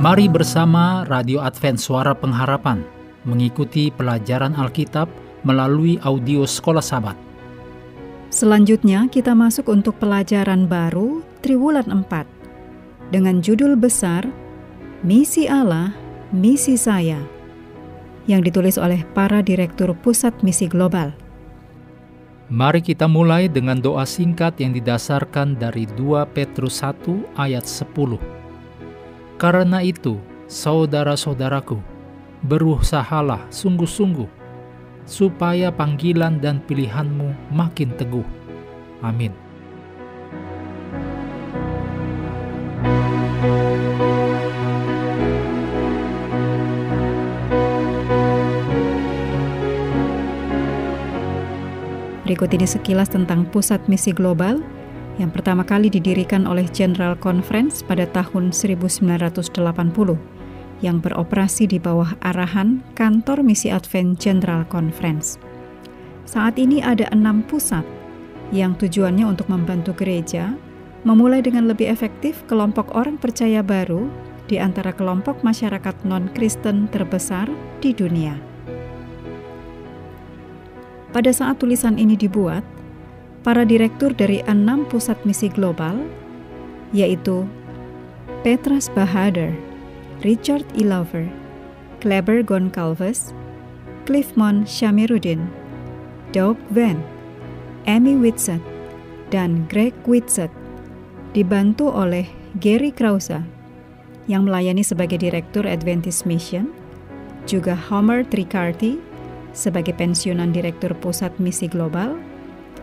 Mari bersama Radio Advent Suara Pengharapan mengikuti pelajaran Alkitab melalui audio Sekolah Sabat. Selanjutnya kita masuk untuk pelajaran baru Triwulan 4 dengan judul besar Misi Allah, Misi Saya yang ditulis oleh para direktur Pusat Misi Global. Mari kita mulai dengan doa singkat yang didasarkan dari 2 Petrus 1 ayat 10. Karena itu, saudara-saudaraku, berusahalah sungguh-sungguh supaya panggilan dan pilihanmu makin teguh. Amin. Berikut ini sekilas tentang Pusat Misi Global yang pertama kali didirikan oleh General Conference pada tahun 1980 yang beroperasi di bawah arahan Kantor Misi Advent General Conference. Saat ini ada enam pusat yang tujuannya untuk membantu gereja memulai dengan lebih efektif kelompok orang percaya baru di antara kelompok masyarakat non-Kristen terbesar di dunia. Pada saat tulisan ini dibuat, para direktur dari enam pusat misi global, yaitu Petras Bahadur, Richard E. Lover, Kleber Goncalves, Cliffmon Shamiruddin, Doug Van, Amy Whitsett, dan Greg Whitsett, dibantu oleh Gary Krause yang melayani sebagai Direktur Adventist Mission, juga Homer Tricarty sebagai pensiunan Direktur Pusat Misi Global,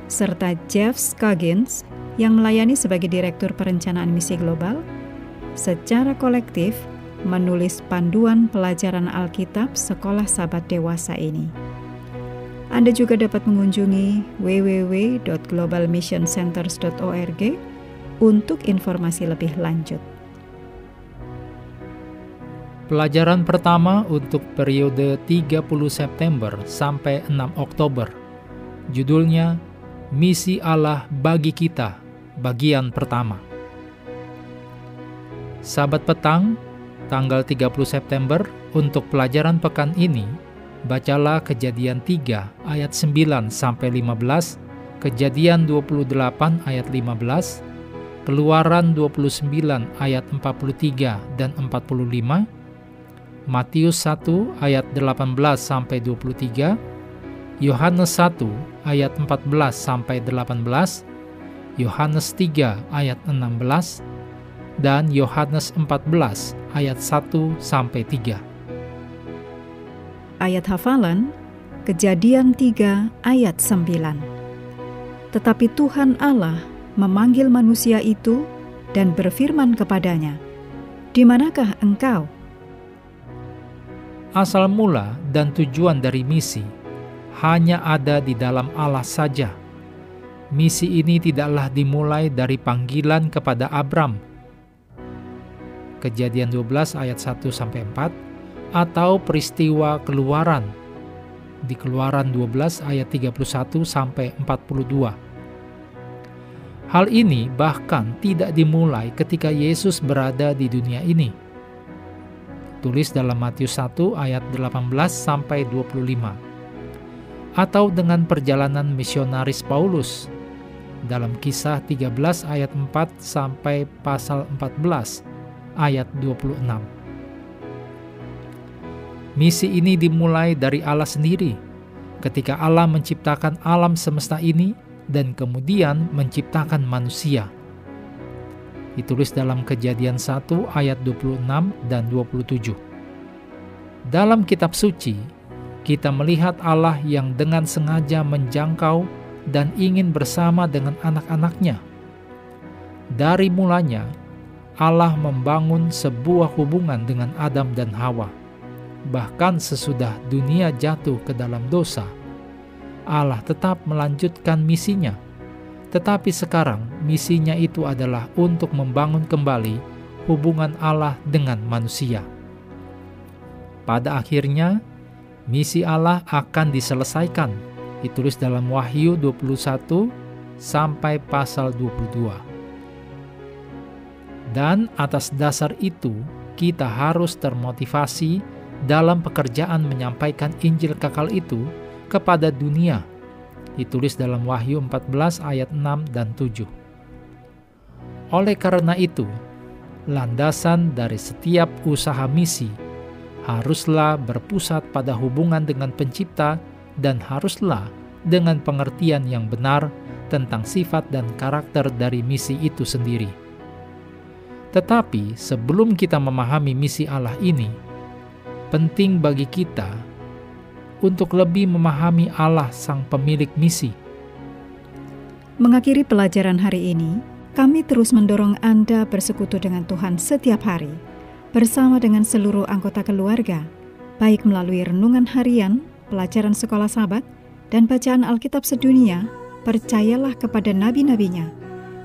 serta Jeff Scoggins yang melayani sebagai Direktur Perencanaan Misi Global, secara kolektif menulis panduan pelajaran Alkitab Sekolah Sabat Dewasa ini. Anda juga dapat mengunjungi www.globalmissioncenters.org untuk informasi lebih lanjut. Pelajaran pertama untuk periode 30 September sampai 6 Oktober. Judulnya Misi Allah bagi kita, bagian pertama. Sabat petang, tanggal 30 September, untuk pelajaran pekan ini, bacalah Kejadian 3 ayat 9 sampai 15, Kejadian 28 ayat 15, Keluaran 29 ayat 43 dan 45, Matius 1 ayat 18 sampai 23, Yohanes 1 ayat 14 sampai 18, Yohanes 3 ayat 16, dan Yohanes 14 ayat 1 sampai 3. Ayat hafalan Kejadian 3 ayat 9. Tetapi Tuhan Allah memanggil manusia itu dan berfirman kepadanya, "Di manakah engkau?" Asal mula dan tujuan dari misi hanya ada di dalam Allah saja. Misi ini tidaklah dimulai dari panggilan kepada Abram. Kejadian 12 ayat 1 sampai 4 atau peristiwa keluaran di Keluaran 12 ayat 31 sampai 42. Hal ini bahkan tidak dimulai ketika Yesus berada di dunia ini tulis dalam Matius 1 ayat 18 sampai 25. Atau dengan perjalanan misionaris Paulus dalam kisah 13 ayat 4 sampai pasal 14 ayat 26. Misi ini dimulai dari Allah sendiri ketika Allah menciptakan alam semesta ini dan kemudian menciptakan manusia ditulis dalam kejadian 1 ayat 26 dan 27. Dalam kitab suci, kita melihat Allah yang dengan sengaja menjangkau dan ingin bersama dengan anak-anaknya. Dari mulanya, Allah membangun sebuah hubungan dengan Adam dan Hawa. Bahkan sesudah dunia jatuh ke dalam dosa, Allah tetap melanjutkan misinya Tetapi sekarang misinya itu adalah untuk membangun kembali hubungan Allah dengan manusia. Pada akhirnya, misi Allah akan diselesaikan. Ditulis dalam Wahyu 21 sampai pasal 22. Dan atas dasar itu, kita harus termotivasi dalam pekerjaan menyampaikan Injil kekal itu kepada dunia. Ditulis dalam Wahyu 14 ayat 6 dan 7. Oleh karena itu, landasan dari setiap usaha misi haruslah berpusat pada hubungan dengan pencipta dan haruslah dengan pengertian yang benar tentang sifat dan karakter dari misi itu sendiri. Tetapi sebelum kita memahami misi Allah ini, penting bagi kita untuk lebih memahami Allah sang pemilik misi. Mengakhiri pelajaran hari ini, kami terus mendorong Anda bersekutu dengan Tuhan setiap hari, bersama dengan seluruh anggota keluarga, baik melalui renungan harian, pelajaran sekolah sahabat, dan bacaan Alkitab sedunia, percayalah kepada nabi-nabinya,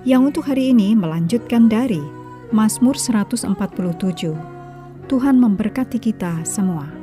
yang untuk hari ini melanjutkan dari Mazmur 147. Tuhan memberkati kita semua.